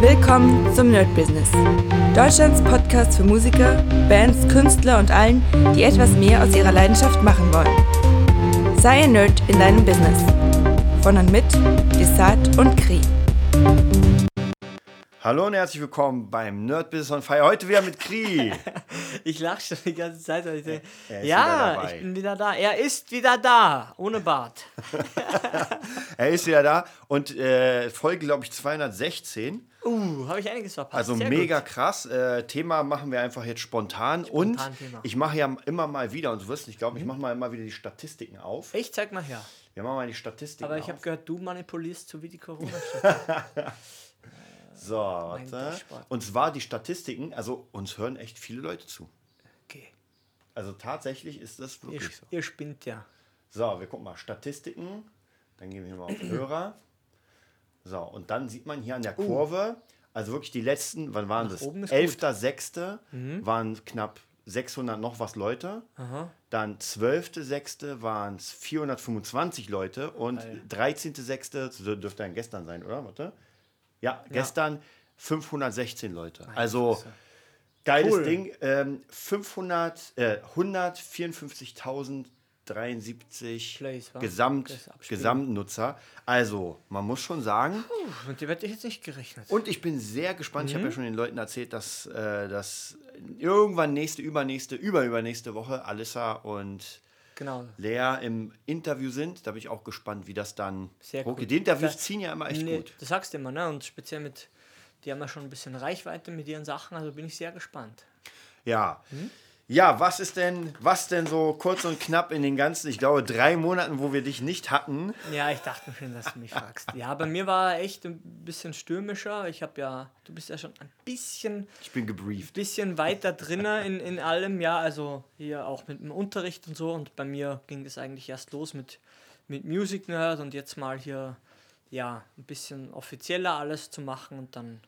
Willkommen zum Nerd Business. Deutschlands Podcast für Musiker, Bands, Künstler und allen, die etwas mehr aus ihrer Leidenschaft machen wollen. Sei ein Nerd in deinem Business. Von und mit Desart und Kri. Hallo und herzlich willkommen beim Nerd Business on Fire. Heute wieder mit Kri. Ich lache schon die ganze Zeit. Weil ich denke, ja, ich bin wieder da. Er ist wieder da, ohne Bart. er ist wieder da und äh, Folge, glaube ich, 216. Uh, habe ich einiges verpasst. Also Sehr mega gut. krass. Äh, Thema machen wir einfach jetzt spontan. und Thema. Mhm. ich mache ja immer mal wieder, und du wirst nicht glauben, ich mache mal immer wieder die Statistiken auf. Ich zeig mal her. Wir machen mal die Statistiken Aber ich habe gehört, du manipulierst so wie die corona so, warte. Und zwar die Statistiken, also uns hören echt viele Leute zu. Okay. Also tatsächlich ist das Ihr, wirklich so. ihr spinnt ja. So, wir gucken mal Statistiken. Dann gehen wir mal auf Hörer. So, und dann sieht man hier an der Kurve, also wirklich die letzten, wann waren Nach das? oben ist gut. 11.06. waren knapp 600 noch was Leute. Aha. Dann 12.06. waren es 425 Leute und 13.06. das dürfte dann gestern sein, oder? Warte. Ja, gestern 516 Leute. Also Fresse. geiles Cool. Ding. Ähm, 500, äh, 154.073 Plays, wa? Gesamt. Gesamtnutzer. Also, man muss schon sagen. Puh, mit dem hätte ich jetzt nicht gerechnet. Und ich bin sehr gespannt. Ich Mhm. habe ja schon den Leuten erzählt, dass, äh, dass irgendwann nächste, übernächste, überübernächste Woche Alissa und genau. Lea im Interview sind. Da bin ich auch gespannt, wie das dann Sehr okay, cool. Die Interviews Da- ziehen ja immer echt Nee, gut. Das sagst du immer, ne? Und speziell mit, die haben ja schon ein bisschen Reichweite mit ihren Sachen, also bin ich sehr gespannt. Ja. Hm? Ja, was ist denn, was denn so kurz und knapp in den ganzen, ich glaube, drei Monaten, wo wir dich nicht hatten? Ja, ich dachte mir schon, dass du mich fragst. Ja, bei mir war echt ein bisschen stürmischer. Ich habe ja, du bist ja schon ein bisschen, Ich bin gebrieft. bisschen weiter drinne in, in allem, ja, also hier auch mit dem Unterricht und so. Und bei mir ging das eigentlich erst los mit, mit Music Nerd und jetzt mal hier, ja, ein bisschen offizieller alles zu machen. Und dann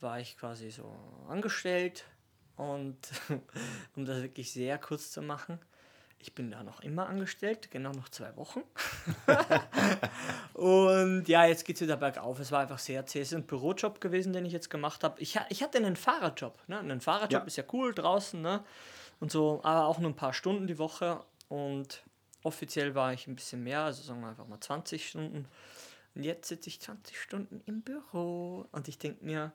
war ich quasi so angestellt. Und um das wirklich sehr kurz zu machen, ich bin da noch immer angestellt, genau noch zwei Wochen. Und ja, jetzt geht es wieder bergauf. Es war einfach sehr zäh. Es ist ein Bürojob gewesen, den ich jetzt gemacht habe. Ich, ich hatte einen Fahrerjob. Ne? Ein Fahrerjob Ja. ist ja cool draußen, ne? Und so, aber auch nur ein paar Stunden die Woche. Und offiziell war ich ein bisschen mehr, also sagen wir einfach mal 20 Stunden. Und jetzt sitze ich 20 Stunden im Büro. Und ich denke mir,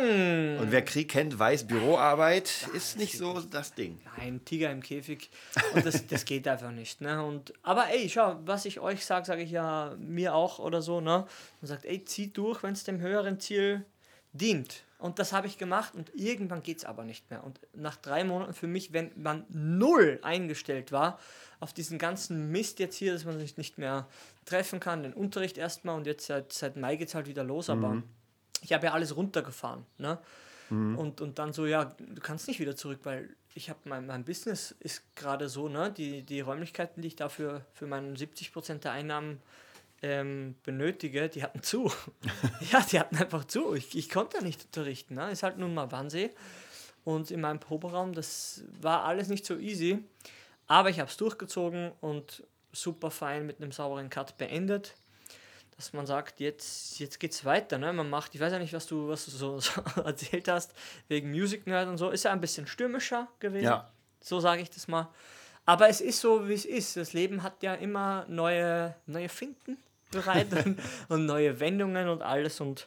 hm, Und wer Krieg kennt, weiß, Büroarbeit ist nicht so das Ding. ein Tiger im Käfig. Und das, das geht einfach nicht. Ne? Und, aber ey, schau, was ich euch sage, sage ich ja mir auch oder so. Ne? Man sagt, ey, zieh durch, wenn es dem höheren Ziel dient. Und das habe ich gemacht und irgendwann geht es aber nicht mehr. Und nach drei Monaten für mich, wenn man null eingestellt war auf diesen ganzen Mist jetzt hier, dass man sich nicht mehr treffen kann, den Unterricht erstmal und jetzt seit, seit Mai geht es halt wieder los, aber ich habe ja alles runtergefahren. Ne? Und, und dann so, ja, du kannst nicht wieder zurück, weil ich habe mein, mein Business ist gerade so, ne, die, die Räumlichkeiten, die ich dafür für meinen 70% der Einnahmen ähm, benötige, die hatten zu. ja, die hatten einfach zu. Ich, ich konnte nicht unterrichten. Ne? Ist halt nun mal Wannsee. Und in meinem Proberaum, das war alles nicht so easy. Aber ich habe es durchgezogen und super fein mit einem sauberen Cut beendet dass man sagt, jetzt, jetzt geht's weiter. Ne? Man macht, ich weiß ja nicht, was du, was du so, so erzählt hast, wegen Music Nerd und so, ist ja ein bisschen stürmischer gewesen. Ja. So sage ich das mal. Aber es ist so, wie es ist. Das Leben hat ja immer neue, neue Finden bereit und, und neue Wendungen und alles. Und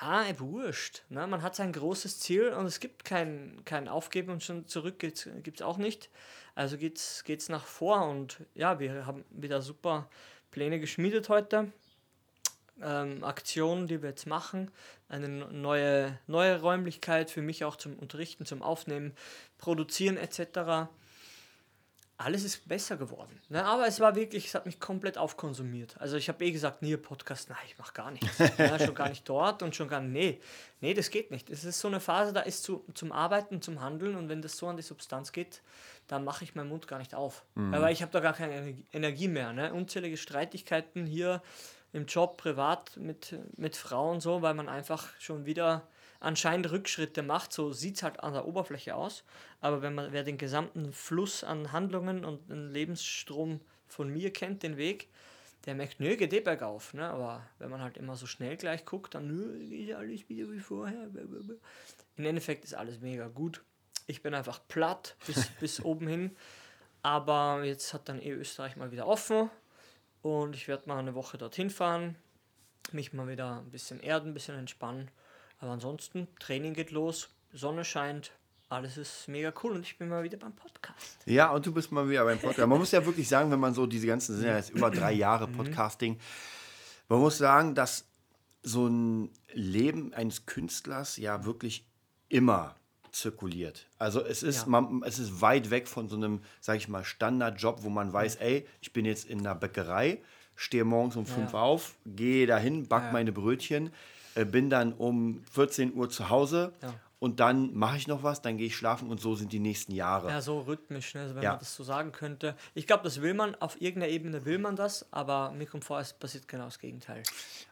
ja, wurscht. Ne? Man hat sein großes Ziel und es gibt kein, kein Aufgeben und schon zurück gibt es auch nicht. Also geht's, geht's nach vor und ja, wir haben wieder super Pläne geschmiedet heute ähm, Aktionen, die wir jetzt machen, eine neue, neue Räumlichkeit für mich auch zum Unterrichten, zum Aufnehmen, Produzieren etc. Alles ist besser geworden. Ne? Aber es war wirklich, es hat mich komplett aufkonsumiert. Also ich habe eh gesagt, nie Podcast, nein, ich mache gar nichts. ja, schon gar nicht dort und schon gar nicht, nee, nee, das geht nicht. Es ist so eine Phase, da ist zu, zum Arbeiten, zum Handeln und wenn das so an die Substanz geht, dann mache ich meinen Mund gar nicht auf. Aber ich habe da gar keine Energie- Energie mehr. Ne? Unzählige Streitigkeiten hier im Job, privat mit, mit Frauen so, weil man einfach schon wieder anscheinend Rückschritte macht. So sieht es halt an der Oberfläche aus. Aber wenn man wer den gesamten Fluss an Handlungen und den Lebensstrom von mir kennt, den Weg, der merkt, nö, geht eh bergauf. Ne? Aber wenn man halt immer so schnell gleich guckt, dann nö, ist alles wieder wie vorher. Im Endeffekt ist alles mega gut. Ich bin einfach platt bis, bis oben hin. Aber jetzt hat dann eh Österreich mal wieder offen und ich werde mal eine Woche dorthin fahren, mich mal wieder ein bisschen erden, ein bisschen entspannen. Aber ansonsten, Training geht los, Sonne scheint, alles ist mega cool und ich bin mal wieder beim Podcast. Ja, und du bist mal wieder beim Podcast. Man muss ja wirklich sagen, wenn man so diese ganzen, sind ja jetzt über drei Jahre Mhm. Podcasting, man muss sagen, dass so ein Leben eines Künstlers ja wirklich immer zirkuliert. Also es ist, Ja. man, es ist weit weg von so einem, sag ich mal, Standardjob, wo man weiß, ey, ich bin jetzt in einer Bäckerei, stehe morgens um fünf Ja. auf, gehe dahin, back meine Brötchen, äh, bin dann um 14 Uhr zu Hause. Und dann mache ich noch was, dann gehe ich schlafen und so sind die nächsten Jahre. Ja, so rhythmisch, ne? also wenn Ja. man das so sagen könnte. Ich glaube, das will man, auf irgendeiner Ebene will man das, aber mir kommt vor, es passiert genau das Gegenteil.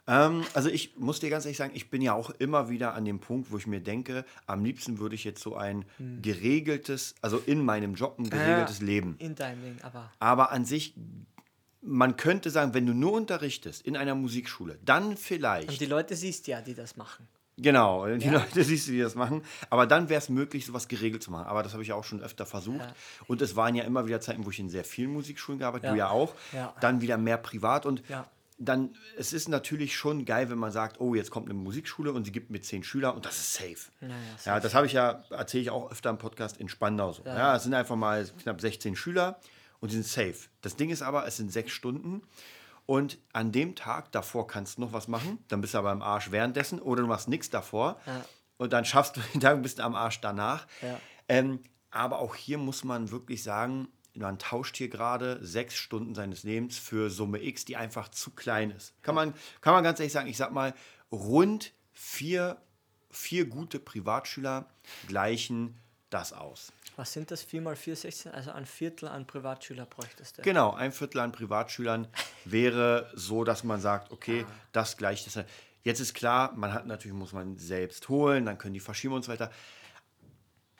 Ähm, also ich muss dir ganz ehrlich sagen, ich bin ja auch immer wieder an dem Punkt, wo ich mir denke, am liebsten würde ich jetzt so ein geregeltes, also in meinem Job ein geregeltes Leben. In deinem Ding, aber Aber an sich, man könnte sagen, wenn du nur unterrichtest in einer Musikschule, dann vielleicht. und die Leute siehst ja, die das machen. Genau, die Leute siehst du, die das machen. Aber dann wäre es möglich, sowas geregelt zu machen. Aber das habe ich auch schon öfter versucht. Ja. Und es waren ja immer wieder Zeiten, wo ich in sehr vielen Musikschulen gearbeitet habe, Ja. du ja auch. Ja. Dann wieder mehr privat. Und Ja. dann, es ist natürlich schon geil, wenn man sagt, oh, jetzt kommt eine Musikschule und sie gibt mir zehn Schüler und das ist safe. Naja, Ja, das habe ich ja, erzähle ich auch öfter im Podcast in Spandau so. Ja. es sind einfach mal knapp 16 Schüler und die sind safe. Das Ding ist aber, es sind sechs Stunden und an dem Tag davor kannst du noch was machen, dann bist du aber am Arsch währenddessen oder du machst nichts davor Ja. und dann schaffst du den Tag und bist am Arsch danach. Ja. Ähm, aber auch hier muss man wirklich sagen, man tauscht hier gerade sechs Stunden seines Lebens für Summe X, die einfach zu klein ist. Kann man, kann man ganz ehrlich sagen, ich sag mal, rund vier, vier gute Privatschüler gleichen das aus. Was sind das? 4 mal 4, 16? Also ein Viertel an Privatschüler bräuchtest du. Genau, ein Viertel an Privatschülern wäre so, dass man sagt, okay, das gleicht das. Jetzt ist klar, man hat natürlich, muss man selbst holen, dann können die verschieben und so weiter.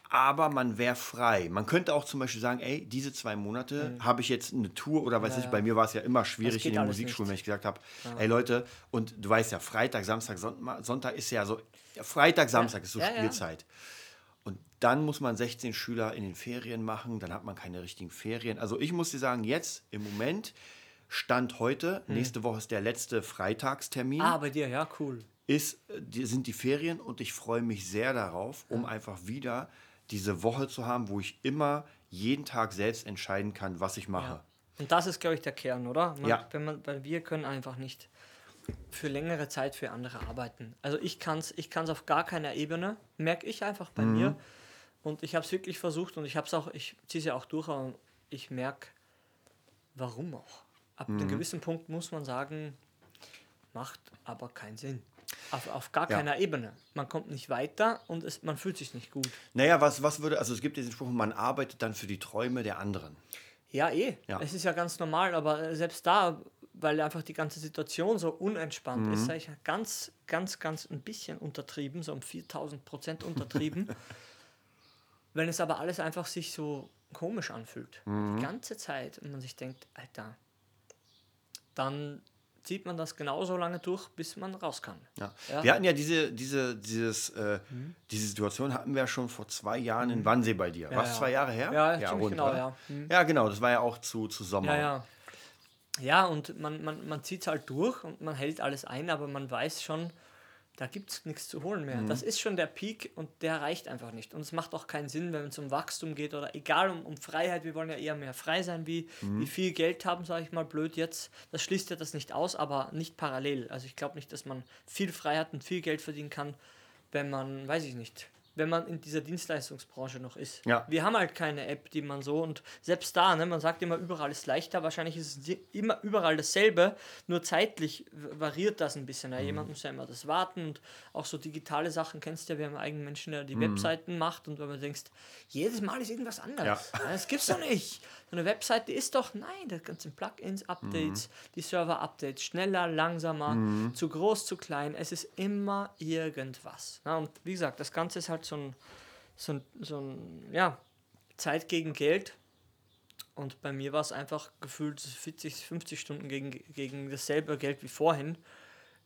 Aber man wäre frei. Man könnte auch zum Beispiel sagen, ey, diese zwei Monate habe ich jetzt eine Tour oder weiß Ja, ich, ja. bei mir war es ja immer schwierig in den Musikschulen, nicht. wenn ich gesagt habe, ey Leute, und du weißt ja, Freitag, Samstag, Sonntag, ist ja so, ja, Freitag, Samstag ist so Ja, ja. Spielzeit. Und dann muss man 16 Schüler in den Ferien machen, dann hat man keine richtigen Ferien. Also ich muss dir sagen, jetzt im Moment, Stand heute, nächste Woche ist der letzte Freitagstermin, Hm. Ah, bei dir, ja, cool. ist, äh, sind die Ferien und ich freue mich sehr darauf, um einfach wieder diese Woche zu haben, wo ich immer jeden Tag selbst entscheiden kann, was ich mache. Ja. Und das ist, glaube ich, der Kern, oder? Man, Ja. Wenn man, weil wir können einfach nicht für längere Zeit für andere arbeiten. Also ich kann es ich kann's auf gar keiner Ebene, merke ich einfach bei mir. Und ich habe es wirklich versucht und ich habe es auch, ich ziehe es ja auch durch, aber ich merke, warum auch. Ab einem gewissen Punkt muss man sagen, macht aber keinen Sinn. Auf, auf gar Ja. keiner Ebene. Man kommt nicht weiter und es, man fühlt sich nicht gut. Naja, was, was würde, also es gibt diesen Spruch, man arbeitet dann für die Träume der anderen. Ja, eh. Ja. Es ist ja ganz normal, aber selbst da, weil einfach die ganze Situation so unentspannt Mhm. ist, sage ich ganz, ganz, ganz ein bisschen untertrieben, so um 4000 Prozent untertrieben. Wenn es aber alles einfach sich so komisch anfühlt, Mhm. die ganze Zeit, und man sich denkt, Alter, dann zieht man das genauso lange durch, bis man raus kann. Ja. Ja. Wir hatten ja diese, diese, dieses, äh, diese Situation hatten wir schon vor zwei Jahren in Wannsee bei dir. War es ja. zwei Jahre her? Ja, ziemlich rund, genau, ja. Hm. Ja, genau, das war ja auch zu, zu Sommer. Ja, ja. Ja, und man, man, man zieht es halt durch und man hält alles ein, aber man weiß schon, da gibt es nichts zu holen mehr. Das ist schon der Peak und der reicht einfach nicht. Und es macht auch keinen Sinn, wenn es um Wachstum geht oder egal um, um Freiheit. Wir wollen ja eher mehr frei sein, wie, wie viel Geld haben, sage ich mal blöd jetzt. Das schließt ja das nicht aus, aber nicht parallel. Also ich glaube nicht, dass man viel Freiheit und viel Geld verdienen kann, wenn man, weiß ich nicht, wenn man in dieser Dienstleistungsbranche noch ist. Ja. Wir haben halt keine App, die man so und selbst da, ne, man sagt immer, überall ist leichter, wahrscheinlich ist es immer überall dasselbe, nur zeitlich variiert das ein bisschen. Ja. Jemand muss ja immer das warten und auch so digitale Sachen kennst du ja, wir haben eigenen Menschen, der die Webseiten macht und wenn man denkst, jedes Mal ist irgendwas anderes. Ja. Das gibt's doch nicht. So eine Webseite ist doch, nein, da ganzen Plugins, Updates, die Server-Updates, schneller, langsamer, zu groß, zu klein, es ist immer irgendwas. Ja, und wie gesagt, das Ganze ist halt so ein, so ein, so ein ja, Zeit gegen Geld. Und bei mir war es einfach gefühlt 40, 50 Stunden gegen, gegen dasselbe Geld wie vorhin.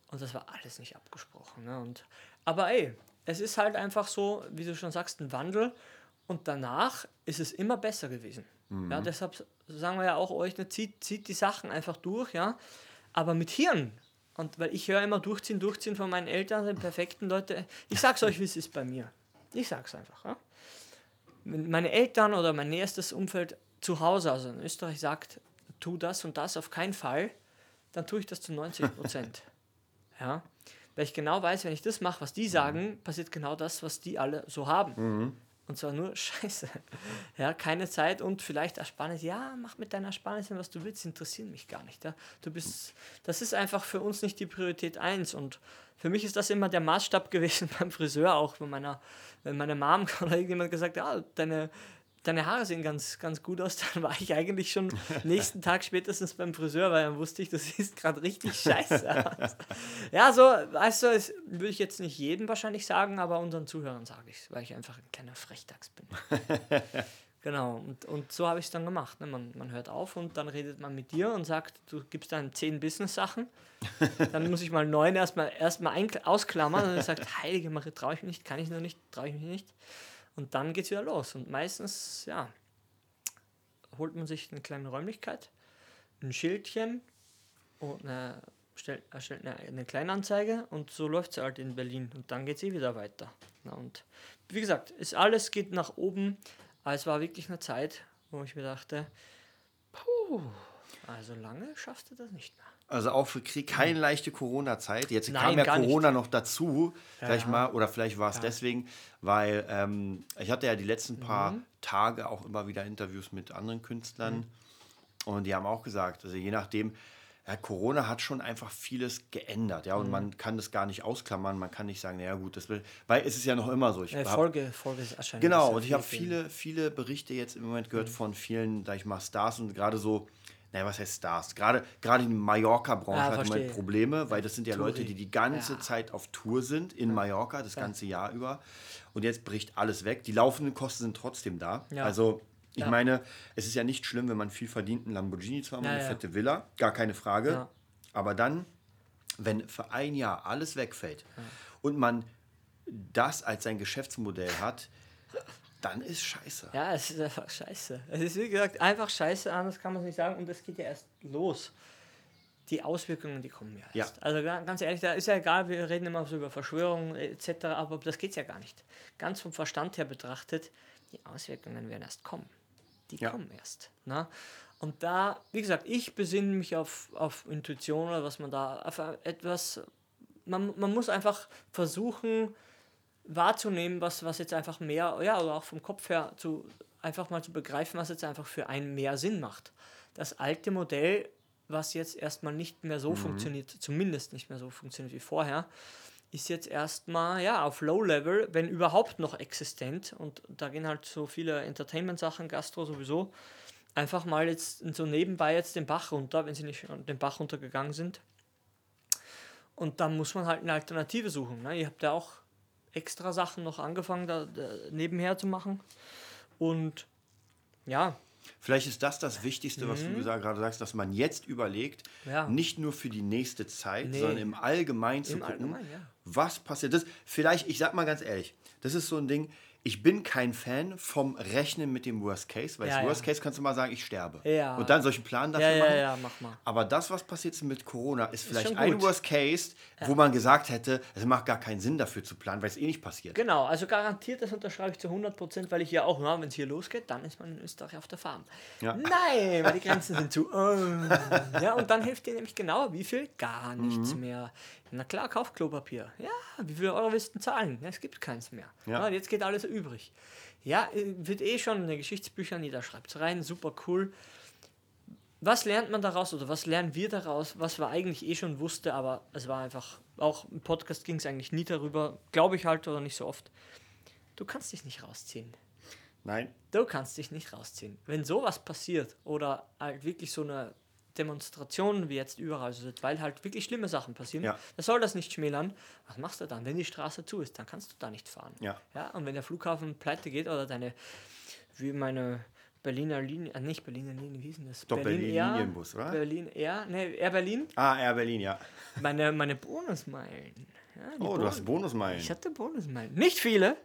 Und das war alles nicht abgesprochen. Ne? Und, aber ey, es ist halt einfach so, wie du schon sagst, ein Wandel. Und danach ist es immer besser gewesen. Ja, deshalb sagen wir ja auch euch, ne, zieht, zieht die Sachen einfach durch, ja. Aber mit Hirn. Und weil ich höre immer durchziehen, durchziehen von meinen Eltern, den perfekten Leute. Ich sag's euch, wie es ist bei mir. Ich sag's einfach. Ja? Wenn meine Eltern oder mein näherstes Umfeld zu Hause, also in Österreich, sagt, tu das und das auf keinen Fall, dann tue ich das zu 90 Prozent. ja? Weil ich genau weiß, wenn ich das mache, was die sagen, passiert genau das, was die alle so haben. Und zwar nur Scheiße. Ja, keine Zeit und vielleicht Ersparnis. Ja, mach mit deiner Ersparnis, was du willst, interessiert mich gar nicht. Ja. Du bist, das ist einfach für uns nicht die Priorität 1. Und für mich ist das immer der Maßstab gewesen beim Friseur, auch wenn, meiner, wenn meine Mom oder irgendjemand gesagt hat, ja, deine, deine Haare sehen ganz, ganz gut aus, dann war ich eigentlich schon nächsten Tag spätestens beim Friseur, weil dann wusste ich, das sieht gerade richtig scheiße aus. Ja, so, weißt du, das würde ich jetzt nicht jedem wahrscheinlich sagen, aber unseren Zuhörern sage ich es, weil ich einfach ein kleiner Frechdachs bin. genau, und, und so habe ich es dann gemacht. Ne? Man, man hört auf und dann redet man mit dir und sagt, du gibst einem zehn Business-Sachen. Dann muss ich mal neun erstmal erstmal ausklammern und er sagt, heilige Marie, traue ich mich nicht, kann ich noch nicht, traue ich mich nicht. Und dann geht es wieder los. Und meistens, ja, holt man sich eine kleine Räumlichkeit, ein Schildchen und eine, stellt, erstellt eine, eine Kleinanzeige und so läuft es halt in Berlin. Und dann geht es eh wieder weiter. Und wie gesagt, ist alles geht nach oben. Aber es war wirklich eine Zeit, wo ich mir dachte, puh, also lange schaffst du das nicht mehr. Also auch für Krieg keine leichte Corona-Zeit. Jetzt Nein, kam ja gar nicht. Corona noch dazu, sag ich ja. mal, oder vielleicht war es deswegen, weil ähm, ich hatte ja die letzten paar Mhm. Tage auch immer wieder Interviews mit anderen Künstlern und die haben auch gesagt, also je nachdem, ja, Corona hat schon einfach vieles geändert, ja, und Mhm. man kann das gar nicht ausklammern, man kann nicht sagen, naja gut, das will, weil es ist ja noch immer so. Ich Äh, hab- Folge, Folge ist erscheinen. Genau, ja und ich habe viel- viele, viele Berichte jetzt im Moment Mhm. gehört von vielen, sag ich mal, Stars und gerade so, naja, was heißt Stars? Gerade, gerade die Mallorca-Branche Ah, hat verstehe. Probleme, weil das sind ja. Leute, die die ganze Ja. Zeit auf Tour sind in Mallorca, das ganze Jahr über. Und jetzt bricht alles weg. Die laufenden Kosten sind trotzdem da. Ja. Also, ich Ja. meine, es ist ja nicht schlimm, wenn man viel verdient, einen Lamborghini zu haben, Ja, eine ja. fette Villa, gar keine Frage. Ja. Aber dann, wenn für ein Jahr alles wegfällt und man das als sein Geschäftsmodell hat, dann ist scheiße. Ja, es ist einfach scheiße. Es ist wie gesagt einfach scheiße, anders kann man es nicht sagen. Und es geht ja erst los. Die Auswirkungen, die kommen ja Ja. erst. Also ga- ganz ehrlich, da ist ja egal, wir reden immer so über Verschwörungen etc., aber das geht ja gar nicht. Ganz vom Verstand her betrachtet, die Auswirkungen werden erst kommen. Die Ja. kommen erst. Ne? Und da, wie gesagt, ich besinne mich auf, auf Intuition oder was man da, auf etwas, man, man muss einfach versuchen, wahrzunehmen, was, was jetzt einfach mehr, ja, oder auch vom Kopf her zu einfach mal zu begreifen, was jetzt einfach für einen mehr Sinn macht. Das alte Modell, was jetzt erstmal nicht mehr so funktioniert, zumindest nicht mehr so funktioniert wie vorher, ist jetzt erstmal ja auf Low Level, wenn überhaupt noch existent und da gehen halt so viele Entertainment Sachen, Gastro sowieso einfach mal jetzt so nebenbei jetzt den Bach runter, wenn sie nicht schon den Bach runtergegangen sind. Und dann muss man halt eine Alternative suchen. Ne? Ihr habt ja auch extra Sachen noch angefangen, da, da nebenher zu machen. Und ja, Vielleicht ist das das Wichtigste, was du gesagt- gerade sagst, dass man jetzt überlegt, Mhm. Ja. nicht nur für die nächste Zeit, Nee. sondern im Allgemeinen zu Im gucken, Allgemeinen, ja. was passiert. Das, vielleicht, ich sag mal ganz ehrlich, das ist so ein Ding, ich bin kein Fan vom Rechnen mit dem Worst Case, weil Ja, das ja. Worst Case kannst du mal sagen, ich sterbe. Ja. Und dann solchen Plan dafür ja, ja, machen. ja, mach mal. Aber das, was passiert ist mit Corona, ist vielleicht schon ein. Worst Case, wo man gesagt hätte, es macht gar keinen Sinn dafür zu planen, weil es eh nicht passiert. Genau, also garantiert, das unterschreibe ich zu 100%, weil ich ja auch, wenn es hier losgeht, dann ist man in Österreich auf der Farm. Nein, weil die Grenzen sind zu. Oh. Ja, und dann hilft dir nämlich genau, wie viel? Gar nichts Mhm. mehr. Na klar, kauf Klopapier. Ja, wie viel Euro willst du zahlen? Ja, es gibt keins mehr. Ja. Ja. jetzt geht alles übrig. Ja, äh, wird eh schon in den Geschichtsbüchern, jeder schreibt rein, super cool. Was lernt man daraus oder was lernen wir daraus, was wir eigentlich eh schon wusste, aber es war einfach, auch im Podcast ging es eigentlich nie darüber, glaube ich halt oder nicht so oft. Du kannst dich nicht rausziehen. Nein, Du kannst dich nicht rausziehen. Wenn sowas passiert oder halt wirklich so eine Demonstration wie jetzt überall sind, weil halt wirklich schlimme Sachen passieren, Ja. da soll das nicht schmälern. Was machst du dann? Wenn die Straße zu ist, dann kannst du da nicht fahren. Ja. ja und wenn der Flughafen pleite geht oder deine, wie meine Berliner Linie, äh, nicht Berliner Linie, wie hieß denn das? Doch, Berlin Air, Linienbus, oder? Berlin Air, ne, Air Berlin. Ah, Air Berlin, ja. Meine, meine Bonusmeilen. Ja, Oh, du hast Bonus- Bonusmeilen. Ich hatte Bonusmeilen. Nicht viele,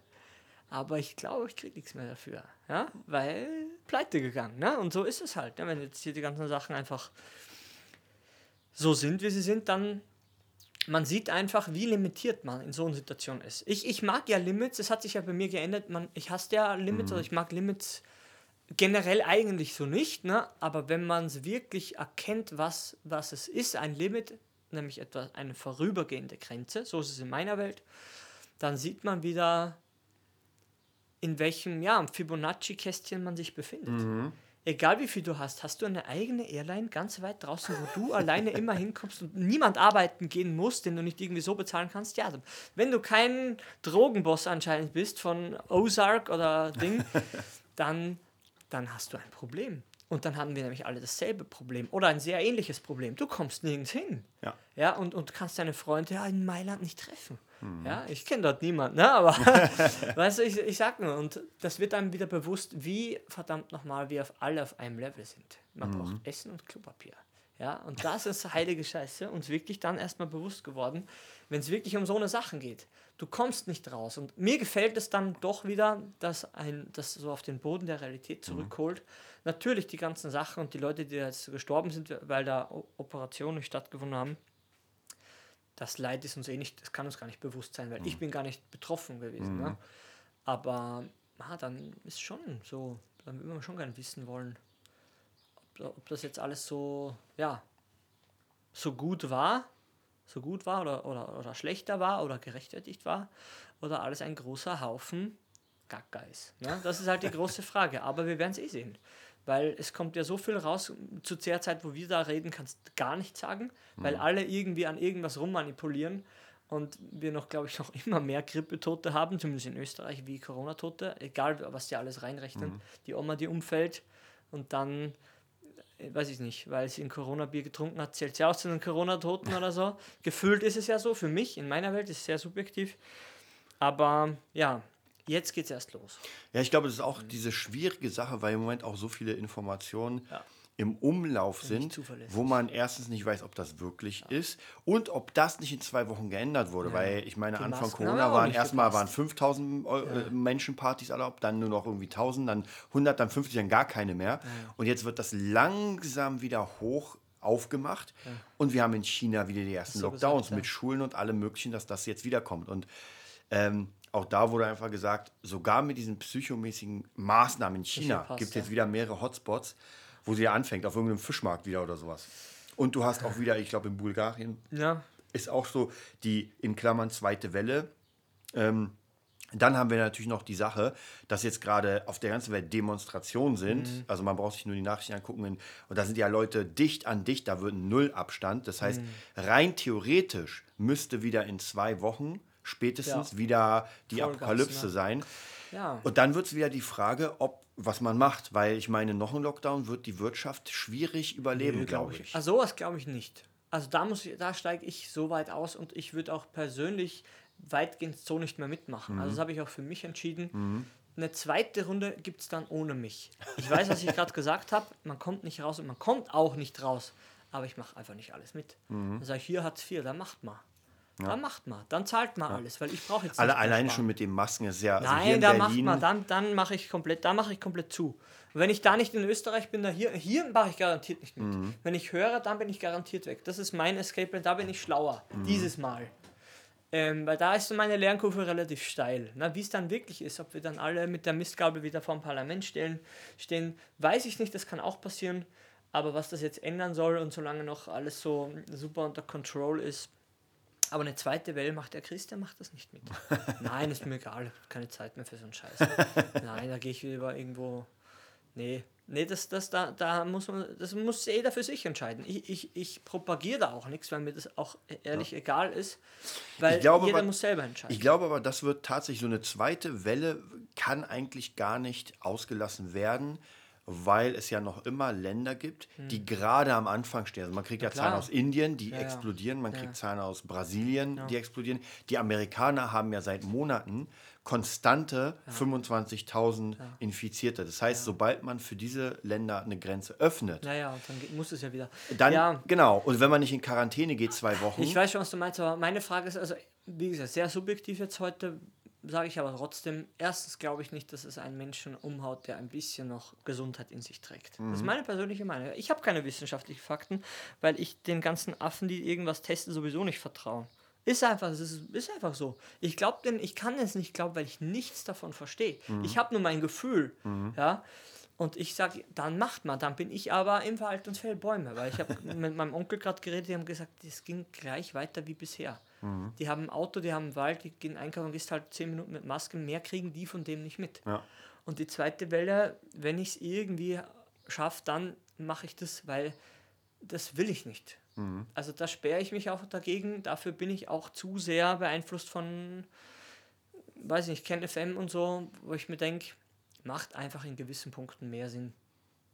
aber ich glaube, ich kriege nichts mehr dafür. Ja, weil pleite gegangen. Ne? Und so ist es halt. Ne? Wenn jetzt hier die ganzen Sachen einfach so sind, wie sie sind, dann man sieht einfach, wie limitiert man in so einer Situation ist. Ich, ich mag ja Limits, das hat sich ja bei mir geändert. Man, ich hasse ja Limits, oder ich mag Limits generell eigentlich so nicht, ne? aber wenn man es wirklich erkennt, was, was es ist, ein Limit, nämlich etwas, eine vorübergehende Grenze, so ist es in meiner Welt, dann sieht man wieder, in welchem ja, Fibonacci-Kästchen man sich befindet. Egal wie viel du hast, hast du eine eigene Airline ganz weit draußen, wo du alleine immer hinkommst und niemand arbeiten gehen muss, den du nicht irgendwie so bezahlen kannst. Ja, also, wenn du kein Drogenboss anscheinend bist von Ozark oder Ding, dann, dann hast du ein Problem. Und dann haben wir nämlich alle dasselbe Problem oder ein sehr ähnliches Problem. Du kommst nirgends hin. Ja. Ja, und, und kannst deine Freunde ja in Mailand nicht treffen. Ja, ich kenne dort niemanden, ne? aber weißt du, ich, ich sag nur, und das wird einem wieder bewusst, wie verdammt nochmal wir auf alle auf einem Level sind. Man braucht Essen und Klopapier. Ja, und das ist heilige Scheiße, uns wirklich dann erstmal bewusst geworden, wenn es wirklich um so eine Sachen geht. Du kommst nicht raus. Und mir gefällt es dann doch wieder, dass ein, das so auf den Boden der Realität zurückholt. Natürlich die ganzen Sachen und die Leute, die jetzt gestorben sind, weil da Operationen stattgefunden haben, das Leid ist uns eh nicht, das kann uns gar nicht bewusst sein, weil ich bin gar nicht betroffen gewesen. Ne? Aber ah, dann ist schon so, dann will man schon gerne wissen wollen, ob, ob das jetzt alles so, ja, so gut war, so gut war oder, oder, oder schlechter war oder gerechtfertigt war oder alles ein großer Haufen Gaga ist. Ne? Das ist halt die große Frage, aber wir werden es eh sehen. Weil es kommt ja so viel raus, zu der Zeit, wo wir da reden, kannst du gar nichts sagen, weil alle irgendwie an irgendwas rummanipulieren und wir noch, glaube ich, noch immer mehr Grippetote haben, zumindest in Österreich, wie Corona-Tote, egal was die alles reinrechnen. Die Oma, die umfällt und dann, äh, weiß ich nicht, weil sie ein Corona-Bier getrunken hat, zählt sie auch zu den Corona-Toten oder so. Gefühlt ist es ja so, für mich, in meiner Welt ist es sehr subjektiv. Aber ja, jetzt geht es erst los. Ja, ich glaube, das ist auch diese schwierige Sache, weil im Moment auch so viele Informationen Ja. im Umlauf nicht sind, wo man erstens nicht weiß, ob das wirklich ist und ob das nicht in zwei Wochen geändert wurde, weil ich meine, Die Anfang Masken Corona waren erstmal gepasst. waren 5000 Eu- äh, Menschen Partys erlaubt, dann nur noch irgendwie 1000, dann 100, dann 50, dann gar keine mehr. Und jetzt wird das langsam wieder hoch aufgemacht und wir haben in China wieder die ersten so Lockdowns gesagt, ja. mit Schulen und allem möglichen, dass das jetzt wiederkommt und ähm, auch da wurde einfach gesagt, sogar mit diesen psychomäßigen Maßnahmen in China gibt es jetzt wieder mehrere Hotspots, wo sie ja anfängt, auf irgendeinem Fischmarkt wieder oder sowas. Und du hast auch wieder, ich glaube in Bulgarien Ja, ist auch so die in Klammern zweite Welle. Ähm, dann haben wir natürlich noch die Sache, dass jetzt gerade auf der ganzen Welt Demonstrationen sind. Mhm. Also man braucht sich nur die Nachrichten angucken. Und da sind ja Leute dicht an dicht, da wird null Abstand. Das Mhm. heißt, rein theoretisch müsste wieder in zwei Wochen spätestens Ja. wieder die Vollgas, Apokalypse ne? sein. ja. Und dann wird es wieder die Frage, ob was man macht, weil ich meine, noch ein Lockdown wird die Wirtschaft schwierig überleben, glaube ich. Also sowas glaube ich nicht. Also da muss ich, da steige ich so weit aus und ich würde auch persönlich weitgehend so nicht mehr mitmachen. Also das habe ich auch für mich entschieden. Eine zweite Runde gibt es dann ohne mich. Ich weiß, was ich gerade gesagt habe, man kommt nicht raus und man kommt auch nicht raus. Aber ich mache einfach nicht alles mit. Dann sage ich, hier hat es vier, dann macht mal. Dann macht mal, dann zahlt mal alles, weil ich brauche jetzt Alle, sparen. schon mit den Masken ist ja also Nein, in da macht man, dann, dann mache ich komplett, da mache ich komplett zu. Und wenn ich da nicht in Österreich bin, da hier, hier mache ich garantiert nicht mit. Mhm. Wenn ich höre, dann bin ich garantiert weg. Das ist mein Escape Plan, da bin ich schlauer. Mhm. Dieses Mal. Ähm, weil da ist so meine Lernkurve relativ steil. Wie es dann wirklich ist, ob wir dann alle mit der Mistgabel wieder vor dem Parlament stehen, stehen, weiß ich nicht, das kann auch passieren. Aber was das jetzt ändern soll und solange noch alles so super unter Control ist, aber eine zweite Welle macht der Christian macht das nicht mit. Nein, ist mir egal. Keine Zeit mehr für so einen Scheiß. Nein, da gehe ich lieber irgendwo. Nee. Nee, das, das, da, da muss man, das muss jeder für sich entscheiden. Ich, ich, ich propagiere da auch nichts, weil mir das auch ehrlich egal ist. Weil glaube jeder aber- muss selber entscheiden. Ich glaube aber, das wird tatsächlich so eine zweite Welle, kann eigentlich gar nicht ausgelassen werden, weil es ja noch immer Länder gibt, die gerade am Anfang stehen. Also man kriegt ja, Zahlen klar. aus Indien, die ja. explodieren, man Ja. kriegt Zahlen aus Brasilien, die explodieren. Die Amerikaner haben ja seit Monaten konstante 25.000 Infizierte. Das heißt, sobald man für diese Länder eine Grenze öffnet, Naja, und dann muss es ja wieder. dann, ja, genau, und wenn man nicht in Quarantäne geht, zwei Wochen, ich weiß schon, was du meinst, aber meine Frage ist, also, wie gesagt, sehr subjektiv jetzt heute, sage ich aber trotzdem, erstens glaube ich nicht, dass es einen Menschen umhaut, der ein bisschen noch Gesundheit in sich trägt. Das ist meine persönliche Meinung. Ich habe keine wissenschaftlichen Fakten, weil ich den ganzen Affen, die irgendwas testen, sowieso nicht vertraue. Ist einfach, es ist, ist einfach so. Ich glaube denn, ich kann es nicht glauben, weil ich nichts davon verstehe. Ich habe nur mein Gefühl, ja. Und ich sage, dann macht man. Dann bin ich aber im Wald und fäll Bäume. Weil ich habe mit meinem Onkel gerade geredet, die haben gesagt, es ging gleich weiter wie bisher. Die haben ein Auto, die haben einen Wald, die gehen einkaufen, gehst halt 10 Minuten mit Maske, mehr kriegen die von dem nicht mit. Ja. Und die zweite Welle, wenn ich es irgendwie schaffe, dann mache ich das, weil das will ich nicht. Also da sperre ich mich auch dagegen. Dafür bin ich auch zu sehr beeinflusst von, weiß nicht, Ken FM und so, wo ich mir denke, macht einfach in gewissen Punkten mehr Sinn.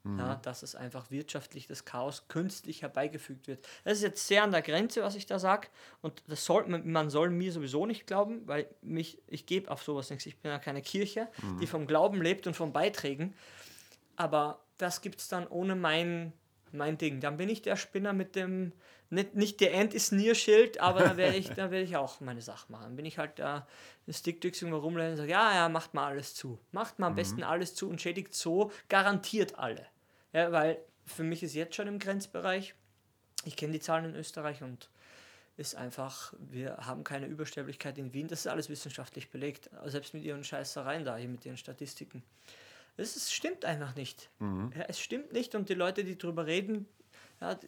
Ja, dass es einfach wirtschaftlich das Chaos künstlich herbeigefügt wird. Das ist jetzt sehr an der Grenze, was ich da sage. Und das soll, man, man soll mir sowieso nicht glauben, weil mich, ich gebe auf sowas nichts. Ich bin ja keine Kirche, die vom Glauben lebt und von Beiträgen. Aber das gibt es dann ohne mein, mein Ding. Dann bin ich der Spinner mit dem, nicht, nicht der Anti-Sneer-Schild, aber da werde ich, da werde ich auch meine Sache machen. Dann bin ich halt da ein Stickdüchs irgendwo rumlaufen und sage, ja, ja, macht mal alles zu. Macht mal am besten alles zu und schädigt so garantiert alle. Ja, weil für mich ist jetzt schon im Grenzbereich, ich kenne die Zahlen in Österreich und ist einfach, wir haben keine Übersterblichkeit in Wien, das ist alles wissenschaftlich belegt, selbst mit ihren Scheißereien da, hier mit ihren Statistiken. Es stimmt einfach nicht. Ja, es stimmt nicht und die Leute, die drüber reden, ja,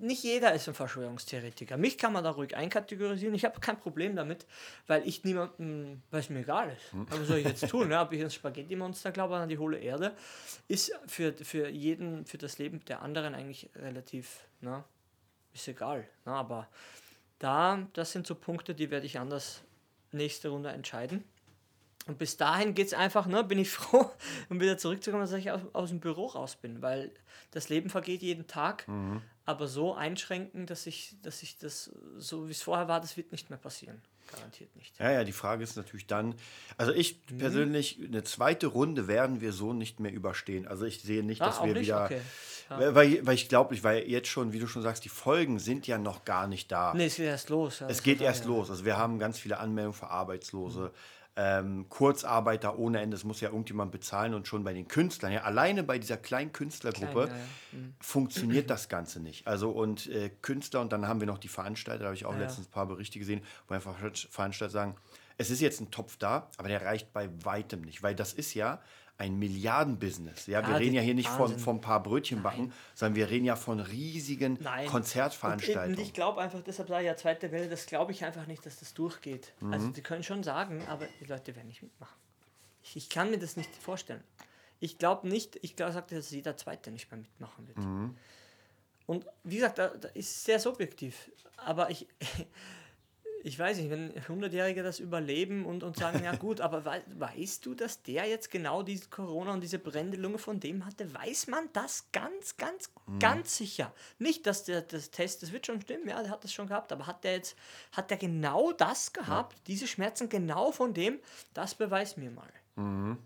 nicht jeder ist ein Verschwörungstheoretiker. Mich kann man da ruhig einkategorisieren. Ich habe kein Problem damit, weil ich niemandem, weil es mir egal ist. Aber was soll ich jetzt tun? Ja, ob ich ans Spaghetti-Monster glaube oder an die hohle Erde, ist für, für jeden, für das Leben der anderen eigentlich relativ, na, ist egal. Na, aber da, das sind so Punkte, die werde ich anders nächste Runde entscheiden. Und bis dahin geht es einfach, ne, bin ich froh, um wieder zurückzukommen, dass ich aus, aus dem Büro raus bin, weil das Leben vergeht jeden Tag, aber so einschränken, dass ich, dass ich das, so wie es vorher war, das wird nicht mehr passieren. Garantiert nicht. Ja, ja, die Frage ist natürlich dann, also ich Mhm. persönlich, eine zweite Runde werden wir so nicht mehr überstehen. Also ich sehe nicht, Ah, dass wir nicht? wieder, Okay. weil, weil, weil ich glaube, ich, weil jetzt schon, wie du schon sagst, die Folgen sind ja noch gar nicht da. Nee, es geht erst los. ja, Es geht erst los. Also wir haben ganz viele Anmeldungen für Arbeitslose, Mhm. Ähm, Kurzarbeiter ohne Ende. Das muss ja irgendjemand bezahlen und schon bei den Künstlern, ja, alleine bei dieser kleinen Künstlergruppe Klein, ja, ja. funktioniert das Ganze nicht. Also und äh, Künstler und dann haben wir noch die Veranstalter, da habe ich auch Ja. letztens ein paar Berichte gesehen, wo einfach Veranstalter sagen, es ist jetzt ein Topf da, aber der reicht bei weitem nicht, weil das ist ja ein Milliardenbusiness. Ja, wir Ja, reden ja hier nicht von, Wahnsinn. von ein paar Brötchen backen, sondern wir reden ja von riesigen Nein. Konzertveranstaltungen. Und ich glaube einfach, deshalb sage ich ja zweite Welle, das glaube ich einfach nicht, dass das durchgeht. Also die können schon sagen, aber die Leute werden nicht mitmachen. Ich, ich kann mir das nicht vorstellen. Ich glaube nicht, ich glaube, sagte, dass jeder Zweite nicht mehr mitmachen wird. Und wie gesagt, da, da ist sehr subjektiv. Aber ich, ich weiß nicht, wenn 100-Jährige das überleben und, und sagen, ja gut, aber wei weißt du, dass der jetzt genau diese Corona und diese brennende Lunge von dem hatte? Weiß man das ganz, ganz, ganz sicher. Nicht, dass der das Test, das wird schon stimmen, ja, der hat das schon gehabt, aber hat der jetzt, hat der genau das gehabt, diese Schmerzen genau von dem, das beweis mir mal.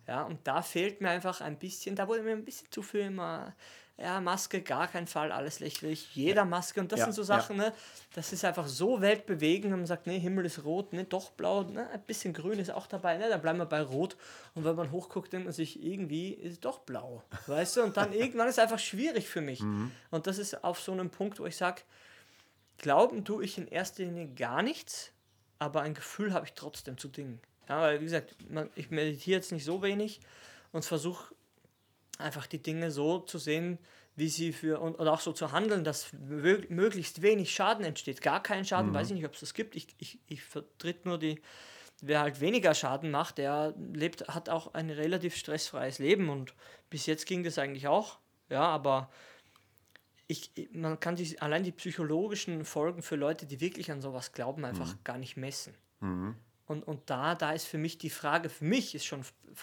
Ja, und da fehlt mir einfach ein bisschen, da wurde mir ein bisschen zu viel immer, ja, Maske, gar kein Fall, alles lächerlich, jeder Maske und das Ja, sind so ja. Sachen, ne, das ist einfach so weltbewegend und man sagt, nee, Himmel ist rot, ne, doch blau, ne, ein bisschen grün ist auch dabei, ne, dann bleiben wir bei rot. Und wenn man hochguckt, denkt man sich, irgendwie ist doch blau, weißt du, und dann irgendwann ist es einfach schwierig für mich. Und das ist auf so einem Punkt, wo ich sage, glauben tue ich in erster Linie gar nichts, aber ein Gefühl habe ich trotzdem zu Dingen. Ja, weil, wie gesagt, man, ich meditiere jetzt nicht so wenig und versuche einfach die Dinge so zu sehen, wie sie für und, und auch so zu handeln, dass mö- möglichst wenig Schaden entsteht. Gar keinen Schaden, weiß ich nicht, ob es das gibt. Ich, ich, ich vertritt nur die, wer halt weniger Schaden macht, der lebt, hat auch ein relativ stressfreies Leben und bis jetzt ging das eigentlich auch. Ja, aber ich, man kann sich allein die psychologischen Folgen für Leute, die wirklich an sowas glauben, einfach gar nicht messen. Und, und da, da ist für mich die Frage, für mich ist schon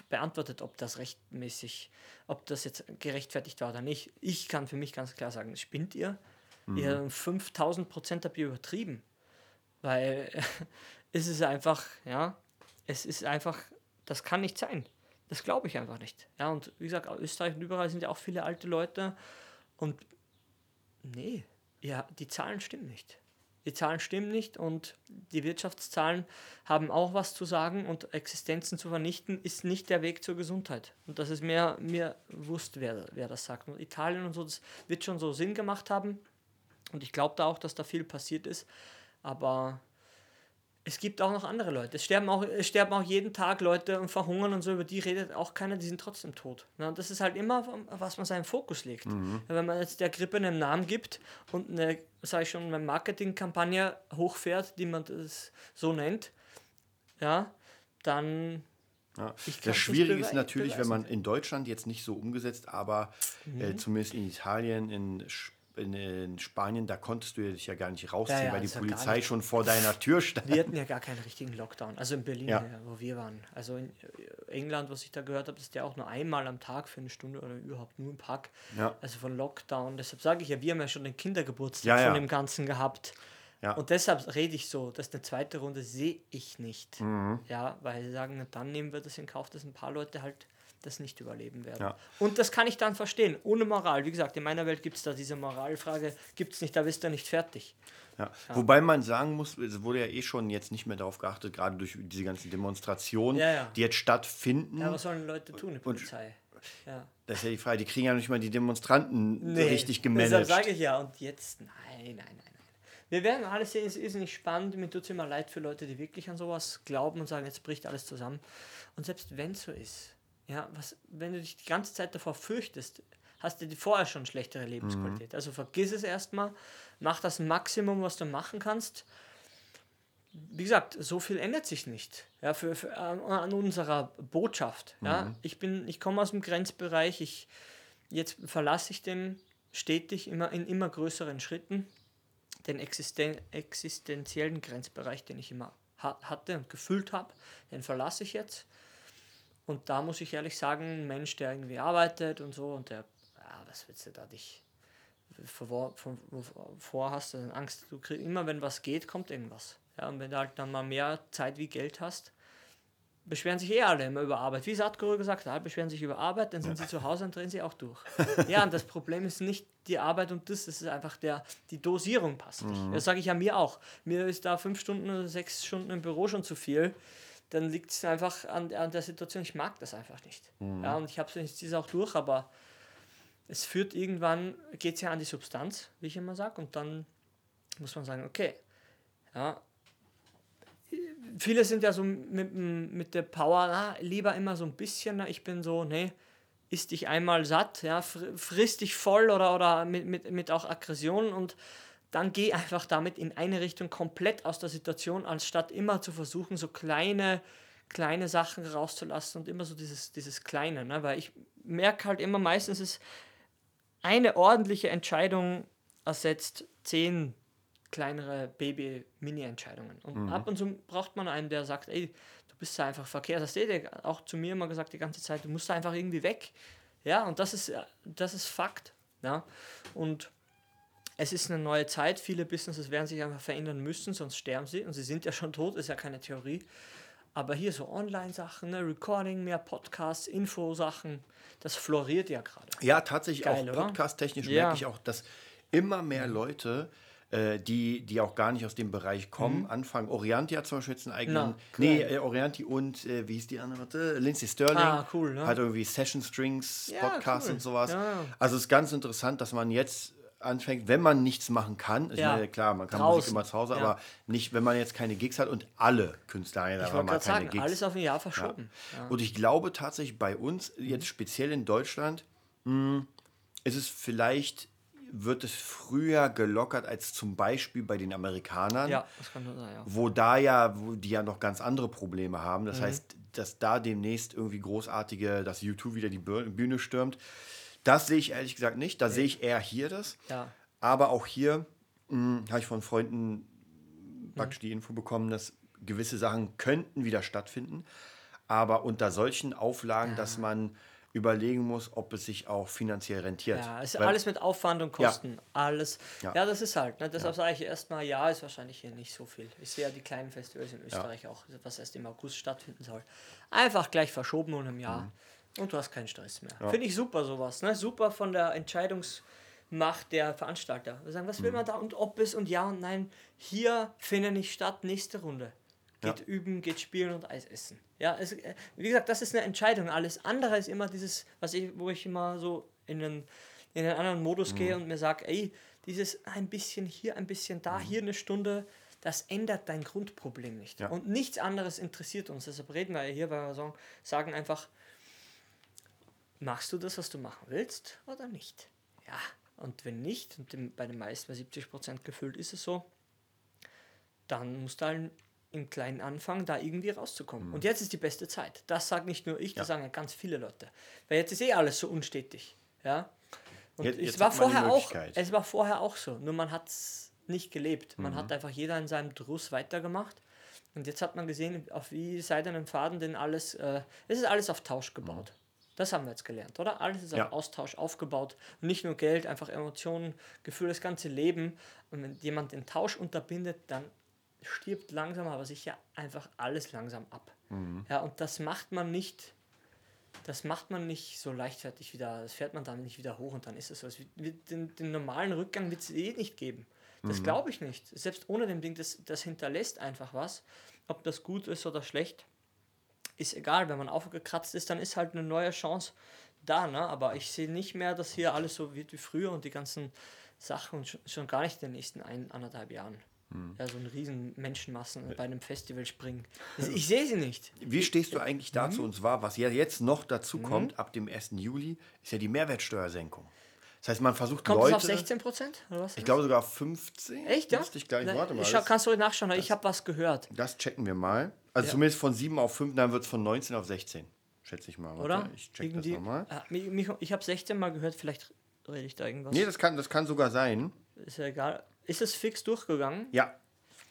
beantwortet, ob das rechtmäßig, ob das jetzt gerechtfertigt war oder nicht. Ich kann für mich ganz klar sagen, spinnt ihr? Ihr 5000 Prozent habt ihr übertrieben. Weil es ist einfach, ja, es ist einfach, das kann nicht sein. Das glaube ich einfach nicht. Ja, und wie gesagt, Österreich und überall sind ja auch viele alte Leute. Und nee, ja, die Zahlen stimmen nicht. Die Zahlen stimmen nicht und die Wirtschaftszahlen haben auch was zu sagen und Existenzen zu vernichten ist nicht der Weg zur Gesundheit. Und das ist mir, mir bewusst, wer, wer das sagt. Und Italien und so, das wird schon so Sinn gemacht haben. Und ich glaube da auch, dass da viel passiert ist. Aber es gibt auch noch andere Leute. Es sterben auch, es sterben auch jeden Tag Leute und verhungern und so, über die redet auch keiner, die sind trotzdem tot. Na, und das ist halt immer, was man seinen Fokus legt. Ja, Wenn man jetzt der Grippe einen Namen gibt und eine, sage ich schon, eine Marketingkampagne hochfährt, die man das so nennt, ja, dann Ja. Das Schwierige ist natürlich, wenn man in Deutschland jetzt nicht so umgesetzt, aber Mhm. äh, zumindest in Italien, in, Sch- in, Spanien, da konntest du dich ja gar nicht rausziehen, Ja, ja, weil die Polizei schon vor deiner Tür stand. Wir hatten ja gar keinen richtigen Lockdown. Also in Berlin, Ja. ja. wo wir waren. Also in äh, England, was ich da gehört habe, ist der auch nur einmal am Tag für eine Stunde oder überhaupt nur Park. Ja. Also von Lockdown. Deshalb sage ich ja, wir haben ja schon den Kindergeburtstag von dem Ganzen gehabt. Und deshalb rede ich so, dass eine zweite Runde sehe ich nicht. Mhm. Ja, weil sie sagen, na, dann nehmen wir das in Kauf, dass ein paar Leute halt das nicht überleben werden. Ja. Und das kann ich dann verstehen, ohne Moral. Wie gesagt, in meiner Welt gibt es da diese Moralfrage, gibt es nicht, da bist du nicht fertig. Ja. Wobei man sagen muss, es wurde ja eh schon jetzt nicht mehr darauf geachtet, gerade durch diese ganzen Demonstrationen, Ja, ja. die jetzt stattfinden. Ja, was sollen Leute tun, die Polizei? Ja. Das ist ja die Frage, die kriegen ja nicht mal die Demonstranten richtig gemanagt. Deshalb sage ich ja, und jetzt, nein, nein, nein, nein. Wir werden alles sehen, es ist nicht spannend. Mir tut es immer leid für Leute, die wirklich an sowas glauben und sagen, jetzt bricht alles zusammen. Und selbst wenn es so ist, ja, was, wenn du dich die ganze Zeit davor fürchtest, hast du die vorher schon schlechtere Lebensqualität. Also vergiss es erstmal, mach das Maximum, was du machen kannst. Wie gesagt, so viel ändert sich nicht ja, für, für, an, an unserer Botschaft. Ja. Ich, bin, ich komme aus dem Grenzbereich, ich, jetzt verlasse ich den stetig immer in immer größeren Schritten den existen existenziellen Grenzbereich, den ich immer ha hatte und gefüllt habe, den verlasse ich jetzt. Und da muss ich ehrlich sagen, ein Mensch, der irgendwie arbeitet und so und der, ja, was willst du da dich vor, vor, vor hast, du Angst, du kriegst immer, wenn was geht, kommt irgendwas. Ja, und wenn du halt dann mal mehr Zeit wie Geld hast, beschweren sich eh alle immer über Arbeit. Wie Sadhguru gesagt hat, beschweren sich über Arbeit, dann sind sie zu Hause und drehen sie auch durch. ja, und das Problem ist nicht die Arbeit und das, es ist einfach der, die Dosierung passt nicht. Das sage ich ja mir auch. Mir ist da fünf Stunden oder sechs Stunden im Büro schon zu viel. Dann liegt es einfach an, an der Situation, ich mag das einfach nicht. Ja, und ich habe es auch durch, aber es führt irgendwann, geht es ja an die Substanz, wie ich immer sage, und dann muss man sagen, okay, ja, viele sind ja so mit, mit der Power, na, lieber immer so ein bisschen, na, ich bin so, nee, isst dich einmal satt, ja, fr frisst dich voll oder, oder mit, mit, mit auch Aggression und dann geh einfach damit in eine Richtung komplett aus der Situation, anstatt immer zu versuchen, so kleine, kleine Sachen rauszulassen und immer so dieses, dieses Kleine, ne? weil ich merke halt immer meistens ist eine ordentliche Entscheidung ersetzt zehn kleinere Baby-Mini-Entscheidungen. Und ab und zu braucht man einen, der sagt, ey, du bist da einfach verkehrt. Das hat auch zu mir immer gesagt die ganze Zeit, du musst da einfach irgendwie weg. Ja, und das ist, das ist Fakt. Ja? Und es ist eine neue Zeit. Viele Businesses werden sich einfach verändern müssen, sonst sterben sie. Und sie sind ja schon tot, ist ja keine Theorie. Aber hier so Online-Sachen, ne, Recording, mehr Podcasts, Info-Sachen, das floriert ja gerade. Ja, tatsächlich Geil, auch podcast-technisch Ja. merke ich auch, dass immer mehr Leute, äh, die, die auch gar nicht aus dem Bereich kommen, anfangen. Orianti hat zum Beispiel jetzt einen eigenen. Mhm. Na, nee, äh, Orianti und äh, wie hieß die andere? Lindsay Sterling. Ah, cool, ne? Hat irgendwie Session Strings, Ja, Podcasts cool. und sowas. Ja. Also es ist ganz interessant, dass man jetzt anfängt, wenn man nichts machen kann, ich Ja. meine, klar, man kann Draußen. Musik immer zu Hause, Ja. aber nicht, wenn man jetzt keine Gigs hat und alle Künstler haben mal keine sagen, Gigs. alles auf ein Jahr verschoben. Ja. Und ich glaube tatsächlich bei uns, Mhm. jetzt speziell in Deutschland, mh, ist es vielleicht, wird es früher gelockert als zum Beispiel bei den Amerikanern, Ja, sein, ja. wo da ja, wo die ja noch ganz andere Probleme haben. Mhm. Das heißt, dass da demnächst irgendwie großartige, dass YouTube wieder die Bü- Bühne stürmt. Das sehe ich ehrlich gesagt nicht. Da sehe ich eher hier das. Ja. Aber auch hier mh, habe ich von Freunden praktisch die Info bekommen, dass gewisse Sachen könnten wieder stattfinden, aber unter solchen Auflagen, dass man überlegen muss, ob es sich auch finanziell rentiert. Ja, es ist Weil- alles mit Aufwand und Kosten. Alles. Ja. Ja. das ist halt. Ne? Deshalb sage ich erstmal, ja, ist wahrscheinlich hier nicht so viel. Ich sehe ja die kleinen Festivals in Österreich auch, was erst im August stattfinden soll. Einfach gleich verschoben um ein Jahr. Mhm. Und du hast keinen Stress mehr. Finde ich super sowas. Ne? Super von der Entscheidungsmacht der Veranstalter. Wir sagen, was Mhm. will man da und ob es und ja und nein. Hier findet nicht statt, nächste Runde. Geht üben, geht spielen und Eis essen. Ja, es, äh, wie gesagt, das ist eine Entscheidung. Alles andere ist immer dieses, was ich, wo ich immer so in den, in den anderen Modus gehe und mir sage, ey, dieses ein bisschen hier, ein bisschen da, hier eine Stunde, das ändert dein Grundproblem nicht. Ja. Und nichts anderes interessiert uns. Deshalb reden wir ja hier, weil wir sagen, sagen einfach, machst du das, was du machen willst oder nicht? Ja, und wenn nicht, und bei den meisten, bei 70% gefüllt ist es so, dann musst du halt im Kleinen anfangen, da irgendwie rauszukommen. Und jetzt ist die beste Zeit. Das sagt nicht nur ich, das sagen ja ganz viele Leute. Weil jetzt ist eh alles so unstetig. Ja? Und Jetzt- es jetzt war vorher auch, es war vorher auch so, nur man hat es nicht gelebt. Man hat einfach jeder in seinem Druss weitergemacht. Und jetzt hat man gesehen, auf wie seidenen Faden denn alles, äh, es ist alles auf Tausch gebaut. Das haben wir jetzt gelernt, oder? Alles ist Ja. auf Austausch aufgebaut. Und nicht nur Geld, einfach Emotionen, Gefühl, das ganze Leben. Und wenn jemand den Tausch unterbindet, dann stirbt langsam, aber sicher einfach alles langsam ab. Ja, und das macht man nicht, das macht man nicht so leichtfertig wieder, das fährt man dann nicht wieder hoch und dann ist es so. Es wird, wird den, den normalen Rückgang wird es eh nicht geben. Das glaube ich nicht. Selbst ohne dem Ding, das, das hinterlässt einfach was. Ob das gut ist oder schlecht, ist egal. Wenn man aufgekratzt ist, dann ist halt eine neue Chance da. Ne? Aber ich sehe nicht mehr, dass hier alles so wird wie früher und die ganzen Sachen und schon, gar nicht in den nächsten ein, anderthalb Jahren. Ja, so ein riesen Menschenmassen bei einem Festival springen. Das- Ich sehe sie nicht. Wie stehst du eigentlich dazu? Mhm. Und zwar, was ja jetzt noch dazu kommt, ab dem 1. Juli, ist ja die Mehrwertsteuersenkung. Das heißt, man versucht Kommt Leute. es auf 16 Prozent? Oder was? Ich glaube sogar auf 15. Echt, ja? Müsste ich gleich, Na, warte mal. ich das, kannst du nachschauen, ich habe was gehört, das checken wir mal. Also Ja. zumindest von 7 auf 5, dann wird es von 19 auf 16. Schätze ich mal. Warte, oder? Ich check Irgendwie- das nochmal. Ah, ich habe 16 mal gehört, vielleicht rede ich da irgendwas. Nee, das kann, das kann sogar sein. ist ja egal. Ist es fix durchgegangen? Ja.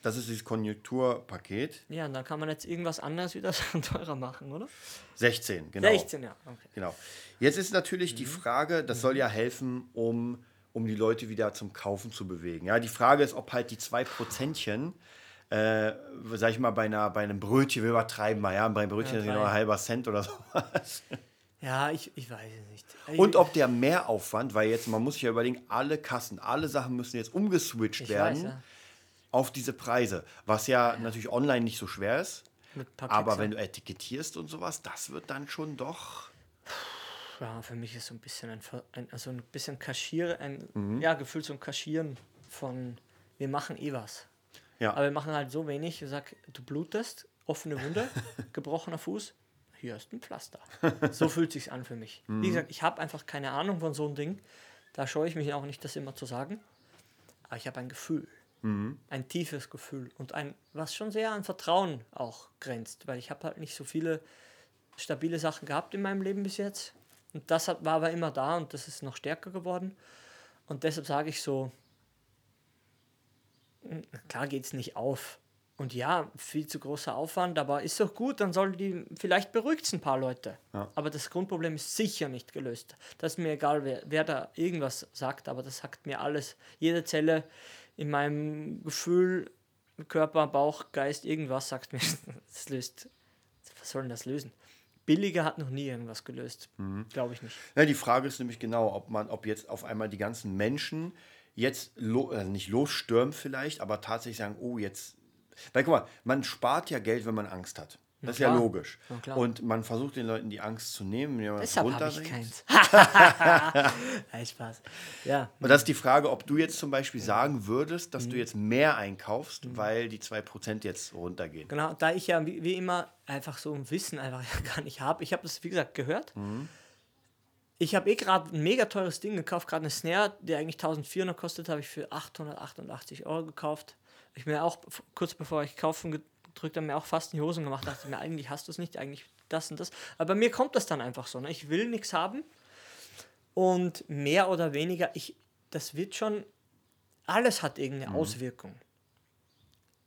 Das ist dieses Konjunkturpaket. Ja, und dann kann man jetzt irgendwas anderes wieder teurer machen, oder? 16, genau. 16, ja. Okay. Genau. Jetzt ist natürlich Mhm. die Frage, das soll ja helfen, um, um die Leute wieder zum Kaufen zu bewegen. Ja, die Frage ist, ob halt die zwei Prozentchen, äh, sag ich mal, bei, einer, bei einem Brötchen, wir übertreiben mal, ja, bei einem Brötchen Ja, ist genau ein halber Cent oder sowas. Ja, ich, ich weiß es nicht. Und ob der Mehraufwand, weil jetzt, man muss sich ja überlegen, alle Kassen, alle Sachen müssen jetzt umgeswitcht werden weiß, ja. auf diese Preise, was ja, natürlich online nicht so schwer ist. Aber wenn du etikettierst und sowas, das wird dann schon doch. ja, für mich ist so ein bisschen ein, ein also ein bisschen Kaschieren, ein Mhm. ja, Gefühl zum Kaschieren von wir machen eh was. Ja. Aber wir machen halt so wenig, ich sag, du blutest, offene Wunde, gebrochener Fuß, hier ist ein Pflaster. So fühlt sich's an für mich. Mhm. Wie gesagt, ich habe einfach keine Ahnung von so einem Ding. Da scheue ich mich auch nicht, das immer zu sagen. Aber ich habe ein Gefühl. Mhm. Ein tiefes Gefühl. Und ein, was schon sehr an Vertrauen auch grenzt. Weil ich habe halt nicht so viele stabile Sachen gehabt in meinem Leben bis jetzt. Und das hat, war aber immer da und das ist noch stärker geworden. Und deshalb sage ich so, "Hm, klar geht es nicht auf. Und ja, viel zu großer Aufwand, aber ist doch gut, dann soll die, vielleicht beruhigt es ein paar Leute. Aber das Grundproblem ist sicher nicht gelöst. Das ist mir egal, wer, wer da irgendwas sagt, aber das sagt mir alles. Jede Zelle in meinem Gefühl, Körper, Bauch, Geist, irgendwas sagt mir, das löst. Was soll denn das lösen? Billiger hat noch nie irgendwas gelöst. Glaube ich nicht. Ja, die Frage ist nämlich genau, ob man, ob jetzt auf einmal die ganzen Menschen jetzt lo, also nicht losstürmen vielleicht, aber tatsächlich sagen, oh, jetzt. Weil guck mal, man spart ja Geld, wenn man Angst hat. Das ist ja logisch. Klar. Und man versucht den Leuten die Angst zu nehmen. wenn man Deshalb habe ich keins. Nein, Spaß. Ja, Und das ist die Frage, ob du jetzt zum Beispiel sagen würdest, dass Mhm. du jetzt mehr einkaufst, weil die 2% jetzt runtergehen. Genau, da ich ja wie, wie immer einfach so ein Wissen einfach ja gar nicht habe. Ich habe das, wie gesagt, gehört. Ich habe eh gerade ein mega teures Ding gekauft, gerade eine Snare, die eigentlich 1400 kostet, habe ich für 888 Euro gekauft. Ich mir auch, kurz bevor ich kaufen gedrückt habe, mir auch fast in die Hosen gemacht, dachte mir, eigentlich hast du es nicht, eigentlich das und das. Aber bei mir kommt das dann einfach so. Ne? Ich will nichts haben und mehr oder weniger, ich, das wird schon, alles hat irgendeine Auswirkung.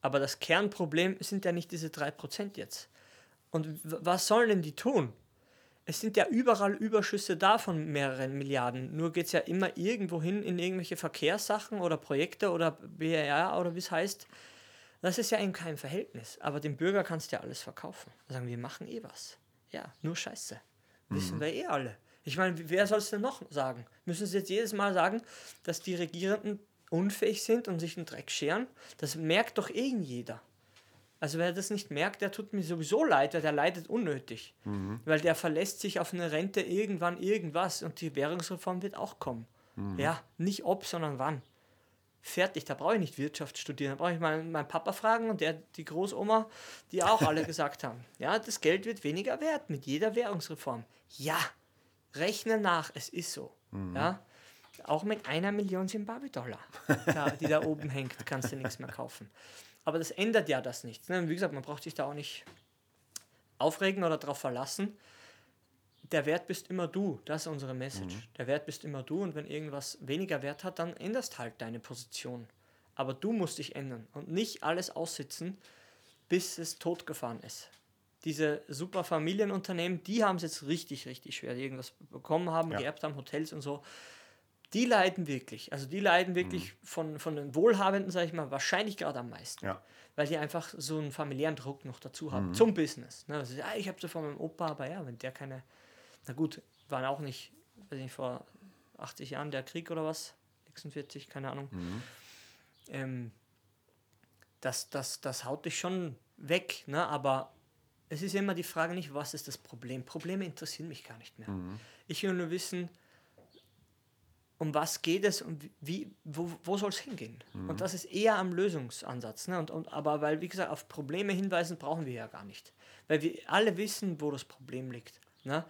Aber das Kernproblem sind ja nicht diese 3% jetzt. Und was sollen denn die tun? Es sind ja überall Überschüsse da von mehreren Milliarden. Nur geht es ja immer irgendwo hin in irgendwelche Verkehrssachen oder Projekte oder BRR oder wie es heißt. Das ist ja in keinem Verhältnis. Aber dem Bürger kannst du ja alles verkaufen. Sagen, wir machen eh was. Ja, nur Scheiße. Wissen wir eh alle. Ich meine, wer soll es denn noch sagen? Müssen sie jetzt jedes Mal sagen, dass die Regierenden unfähig sind und sich einen Dreck scheren? Das merkt doch eh jeder. Also wer das nicht merkt, der tut mir sowieso leid, weil der leidet unnötig. Weil der verlässt sich auf eine Rente irgendwann irgendwas und die Währungsreform wird auch kommen. Ja, nicht ob, sondern wann. Fertig, da brauche ich nicht Wirtschaft studieren. Da brauche ich mal meinen Papa fragen und der, die Großoma, die auch alle gesagt haben, ja, das Geld wird weniger wert mit jeder Währungsreform. Ja, rechne nach, es ist so. Ja, auch mit einer Million Zimbabwe-Dollar, die da oben hängt, kannst du nichts mehr kaufen. Aber das ändert ja das nicht. Ne? Wie gesagt, man braucht sich da auch nicht aufregen oder darauf verlassen. Der Wert bist immer du. Das ist unsere Message. Der Wert bist immer du und wenn irgendwas weniger Wert hat, dann änderst halt deine Position. Aber du musst dich ändern und nicht alles aussitzen, bis es totgefahren ist. Diese super Familienunternehmen, die haben es jetzt richtig, richtig schwer, die irgendwas bekommen haben, Ja. geerbt haben, Hotels und so. Die leiden wirklich. Also die leiden wirklich von, von den Wohlhabenden, sage ich mal, wahrscheinlich gerade am meisten. Ja. Weil die einfach so einen familiären Druck noch dazu haben zum Business. Ne? Also, ja, ich habe so von meinem Opa, aber ja, wenn der keine, na gut, waren auch nicht, weiß nicht, vor 80 Jahren der Krieg oder was, 46, keine Ahnung. Ähm, das, das, das haut dich schon weg, ne? aber es ist immer die Frage nicht, was ist das Problem. Probleme interessieren mich gar nicht mehr. Ich will nur wissen, um was geht es und wie, wo, wo soll es hingehen? Und das ist eher am Lösungsansatz. Ne? Und, und, aber weil, wie gesagt, auf Probleme hinweisen brauchen wir ja gar nicht. Weil wir alle wissen, wo das Problem liegt. Ne?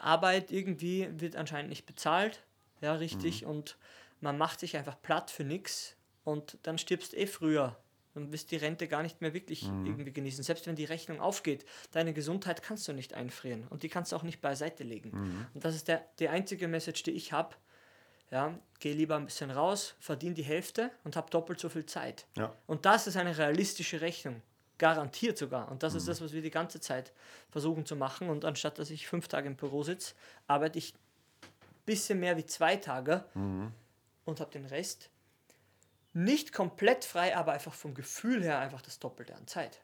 Arbeit irgendwie wird anscheinend nicht bezahlt, ja, richtig, und man macht sich einfach platt für nichts und dann stirbst eh früher. Dann wirst die Rente gar nicht mehr wirklich irgendwie genießen. Selbst wenn die Rechnung aufgeht, deine Gesundheit kannst du nicht einfrieren und die kannst du auch nicht beiseite legen. Und das ist der, die einzige Message, die ich habe. Ja, geh lieber ein bisschen raus, verdien die Hälfte und hab doppelt so viel Zeit. Ja. Und das ist eine realistische Rechnung. Garantiert sogar. Und das ist das, was wir die ganze Zeit versuchen zu machen. Und anstatt dass ich fünf Tage im Büro sitze, arbeite ich ein bisschen mehr wie zwei Tage und habe den Rest nicht komplett frei, aber einfach vom Gefühl her einfach das Doppelte an Zeit.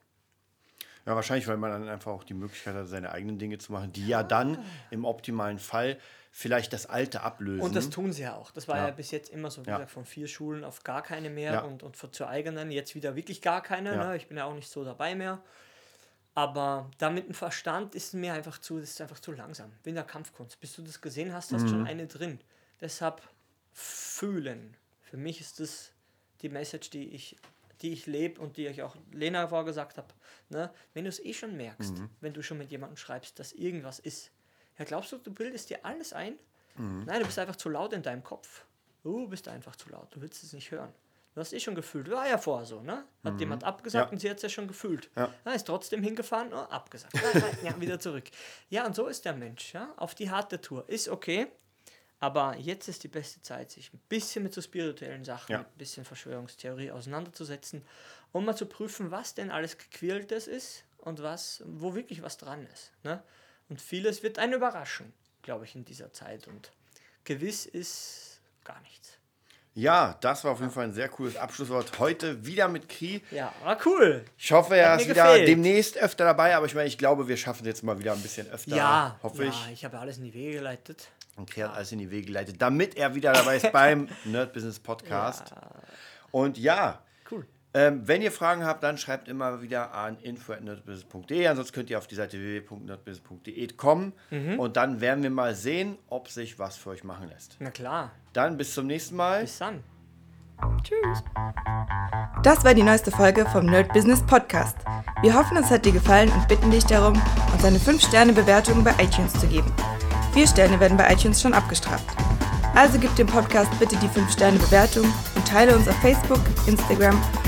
Ja, wahrscheinlich, weil man dann einfach auch die Möglichkeit hat, seine eigenen Dinge zu machen, die ja dann im optimalen Fall vielleicht das Alte ablösen. Und das tun sie ja auch. Das war ja, Ja. bis jetzt immer so, wie Ja. gesagt, von vier Schulen auf gar keine mehr Ja. und, und für- zur eigenen jetzt wieder wirklich gar keine. Ne? Ich bin ja auch nicht so dabei mehr. Aber da mit dem Verstand ist mir einfach zu, das ist einfach zu langsam. Wie in der Kampfkunst. Bis du das gesehen hast, hast Mhm. schon eine drin. Deshalb fühlen. Für mich ist das die Message, die ich, die ich lebe und die ich auch Lena vorgesagt habe. Ne? Wenn du es eh schon merkst, Mhm. wenn du schon mit jemandem schreibst, dass irgendwas ist. Ja, glaubst du, du bildest dir alles ein? Mhm. Nein, du bist einfach zu laut in deinem Kopf. Du bist einfach zu laut. Du willst es nicht hören. Du hast eh schon gefühlt. War ja vorher so, ne? Hat jemand abgesagt Ja. und sie hat es ja schon gefühlt. Ja. Ja, ist trotzdem hingefahren, oh, abgesagt. Ja, ja, ja, wieder zurück. Ja, und so ist der Mensch, ja? Auf die harte Tour. Ist okay. Aber jetzt ist die beste Zeit, sich ein bisschen mit so spirituellen Sachen, Ja. ein bisschen Verschwörungstheorie auseinanderzusetzen, um mal zu prüfen, was denn alles gequältes ist und was, wo wirklich was dran ist. Ne? Und vieles wird einen überraschen, glaube ich, in dieser Zeit. Und gewiss ist gar nichts. ja, das war auf jeden Fall ein sehr cooles Abschlusswort. Heute wieder mit Kri. Ja, war cool. Ich hoffe, er ist wieder gefehlt. demnächst öfter dabei, aber ich meine, ich glaube, wir schaffen es jetzt mal wieder ein bisschen öfter. Ja, hoffe ja, ich. ich habe alles in die Wege geleitet. Und Kri hat alles in die Wege geleitet, damit er wieder dabei ist beim Nerd Business Podcast. Und ja. Ähm, wenn ihr Fragen habt, dann schreibt immer wieder an info.nerdbusiness.de. Ansonsten könnt ihr auf die Seite www.nerdbusiness.de kommen. Mhm. Und dann werden wir mal sehen, ob sich was für euch machen lässt. Na klar. Dann bis zum nächsten Mal. Bis dann. Tschüss. Das war die neueste Folge vom Nerd Business Podcast. Wir hoffen, es hat dir gefallen und bitten dich darum, uns eine 5-Sterne-Bewertung bei iTunes zu geben. 4 Sterne werden bei iTunes schon abgestraft. Also gib dem Podcast bitte die 5-Sterne-Bewertung und teile uns auf Facebook, Instagram